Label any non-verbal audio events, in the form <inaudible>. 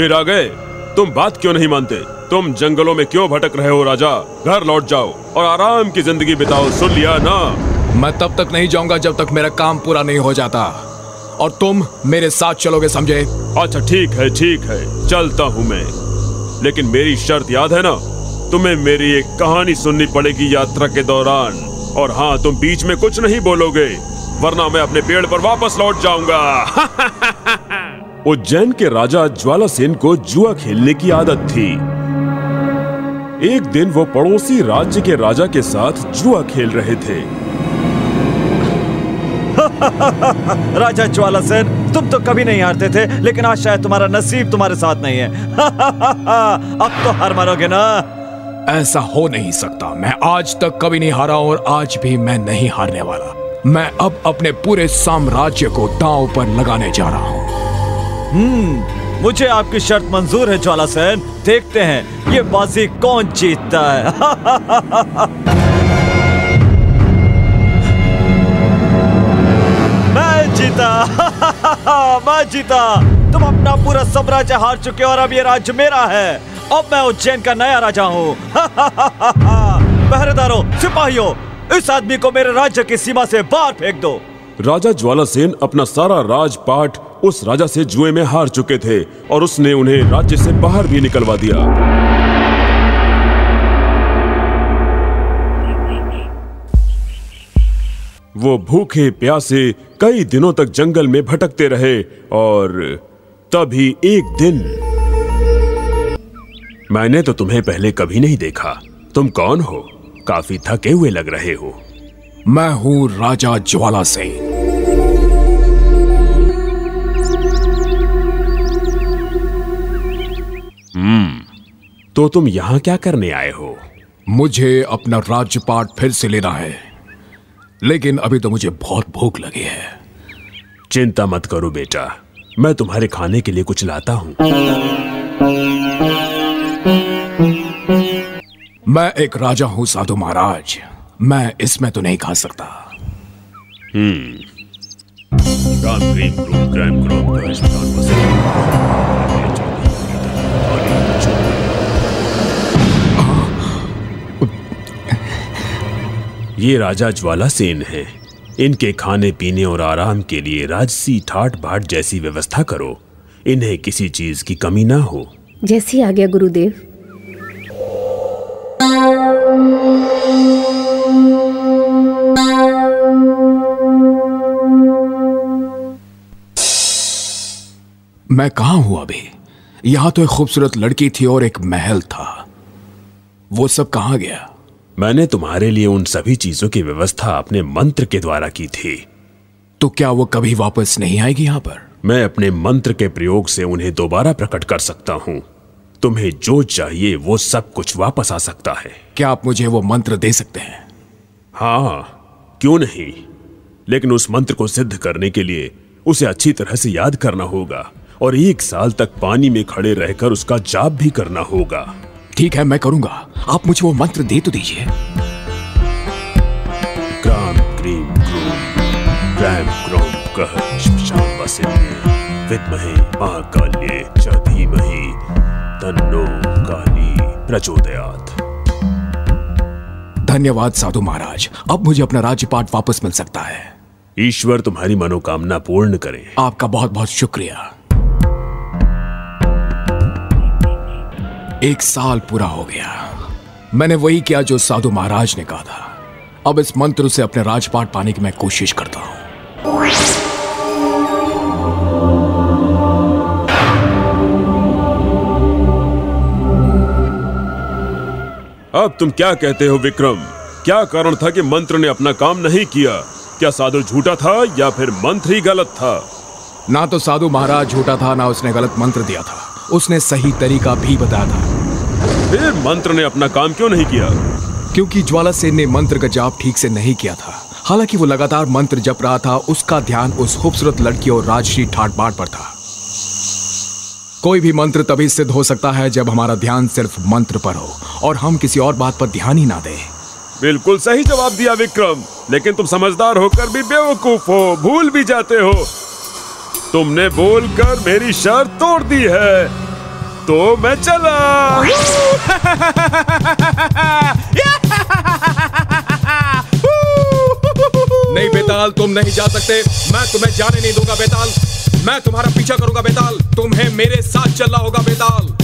फिर आ गए। तुम बात क्यों नहीं मानते? तुम जंगलों में क्यों भटक रहे हो राजा? घर लौट जाओ और आराम की ज़िंदगी बिताओ सुन लिया ना? मैं तब तक नहीं जाऊँगा जब तक मेरा काम पूरा नहीं हो जाता। और तुम मेरे साथ चलोगे समझे? अच्छा ठीक है ठीक है चलता हूँ मैं। लेकिन मेरी शर्त याद है ना? तुम्हें मेरी एक कहानी सुननी पड़ेगी यात्रा के दौरान। और हाँ तुम बीच में कुछ नहीं बोलोगे वरना मैं अपने पेड़ पर वापस लौट जाऊँगा। <laughs> उज्जैन के राजा ज्वालासेन को जुआ खेलने की आदत थी। एक दिन वो पड़ोसी राज्य के राजा के साथ जुआ खेल रहे थे। <laughs> राजा ज्वाला सेन तुम तो कभी नहीं हारते थे लेकिन आज शायद तुम्हारा नसीब तुम्हारे साथ नहीं है। <laughs> अब तो हार मारोगे ना। ऐसा हो नहीं सकता। मैं आज तक कभी नहीं हारा और आज भी मैं नहीं हारने वाला। मैं अब अपने पूरे साम्राज्य को दांव पर लगाने जा रहा हूँ। हम्म मुझे आपकी शर्त मंजूर है, ज्वाला सेन। देखते हैं, ये बाजी कौन जीतता है? <laughs> मैं जीता। <laughs> मैं जीता। तुम अपना पूरा साम्राज्य हार चुके हो और अब ये राज्य मेरा है। अब मैं उज्जैन का नया राजा हूँ। <laughs> पहरेदारों सिपाहियों, इस आदमी को मेरे राज्य की सीमा से बाहर फेंक दो। राजा ज्वालासेन अपना सारा राजपाट उस राजा से जुए में हार चुके थे और उसने उन्हें राज्य से बाहर भी निकलवा दिया। वो भूखे प्यासे कई दिनों तक जंगल में भटकते रहे और तभी एक दिन मैंने तो तुम्हें पहले कभी नहीं देखा। तुम कौन हो? काफ़ी थके हुए लग रहे हो। मैं हूँ राजा ज्वाला सेन तो तुम यहाँ क्या करने आए हो? मुझे अपना राज्यपाट फिर से लेना है। लेकिन अभी तो मुझे बहुत भूख लगी है। चिंता मत करो बेटा मैं तुम्हारे खाने के लिए कुछ लाता हूँ। मैं एक राजा हूँ साधु महाराज। मैं इसमें तो नहीं खा सकता। राम ये राजा ज्वाला सेन है। इनके खाने पीने और आराम के लिए राजसी ठाट बाट जैसी व्यवस्था करो। इन्हें किसी चीज़ की कमी ना हो। जैसी आ गया गुरुदेव। मैं कहा हूँ अभी? यहाँ तो एक खूबसूरत लड़की थी और एक महल था। वो सब कहा गया? मैंने तुम्हारे लिए उन सभी चीज़ों की व्यवस्था अपने मंत्र के द्वारा की थी। तो क्या वो कभी वापस नहीं आएगी यहाँ पर? मैं अपने मंत्र के प्रयोग से उन्हें दोबारा प्रकट कर सकता हूँ। तुम्हें जो चाहिए वो सब कुछ वापस आ सकता है। क्या आप मुझे वो मंत्र दे सकते हैं? हाँ क्यों नहीं? लेकिन उस मंत्र को सिद्ध करने के लिए उसे अच्छी तरह से याद करना होगा और एक साल तक पानी में खड़े रहकर उसका जाप भी करना होगा। ठीक है मैं करूँगा। आप मुझे वो मंत्र दे तो दीजिए। क्राम क्रीम क्रूम क्रैम क्रोम कह विद्महे महाकाल्ये च धीमहि तन्नो काली प्रचोदयात्। धन्यवाद साधु महाराज अब मुझे अपना राज्यपाट वापस मिल सकता है। ईश्वर तुम्हारी मनोकामना पूर्ण करे। आपका बहुत बहुत शुक्रिया। एक साल पूरा हो गया। मैंने वही किया जो साधु महाराज ने कहा था। अब इस मंत्र से अपने राजपाट पाने की मैं कोशिश करता हूँ। अब तुम क्या कहते हो विक्रम? क्या कारण था कि मंत्र ने अपना काम नहीं किया? क्या साधु झूठा था या फिर मंत्र ही गलत था? ना तो साधु महाराज झूठा था ना उसने गलत मंत्र दिया था। उसने सही तरीका भी बताया था। फिर मंत्र ने अपना काम क्यों नहीं किया? क्योंकि ज्वाला सेन ने मंत्र का जाप ठीक से नहीं किया था। हालाँकि वो लगातार मंत्र जप रहा था उसका ध्यान उस खूबसूरत लड़की और राजश्री ठाट बाट पर था। कोई भी मंत्र तभी सिद्ध हो सकता है जब हमारा ध्यान सिर्फ़ मंत्र पर हो और हम किसी और बात पर ध्यान ही ना दें। बिल्कुल सही जवाब दिया विक्रम लेकिन तुम समझदार होकर भी बेवकूफ़ हो भूल भी जाते हो। तुमने बोलकर मेरी शर्त तोड़ दी है। तो मैं चला। नहीं बेताल, तुम नहीं जा सकते। मैं तुम्हें जाने नहीं दूँगा बेताल। मैं तुम्हारा पीछा करूँगा बेताल। तुम्हें मेरे साथ चलना होगा बेताल।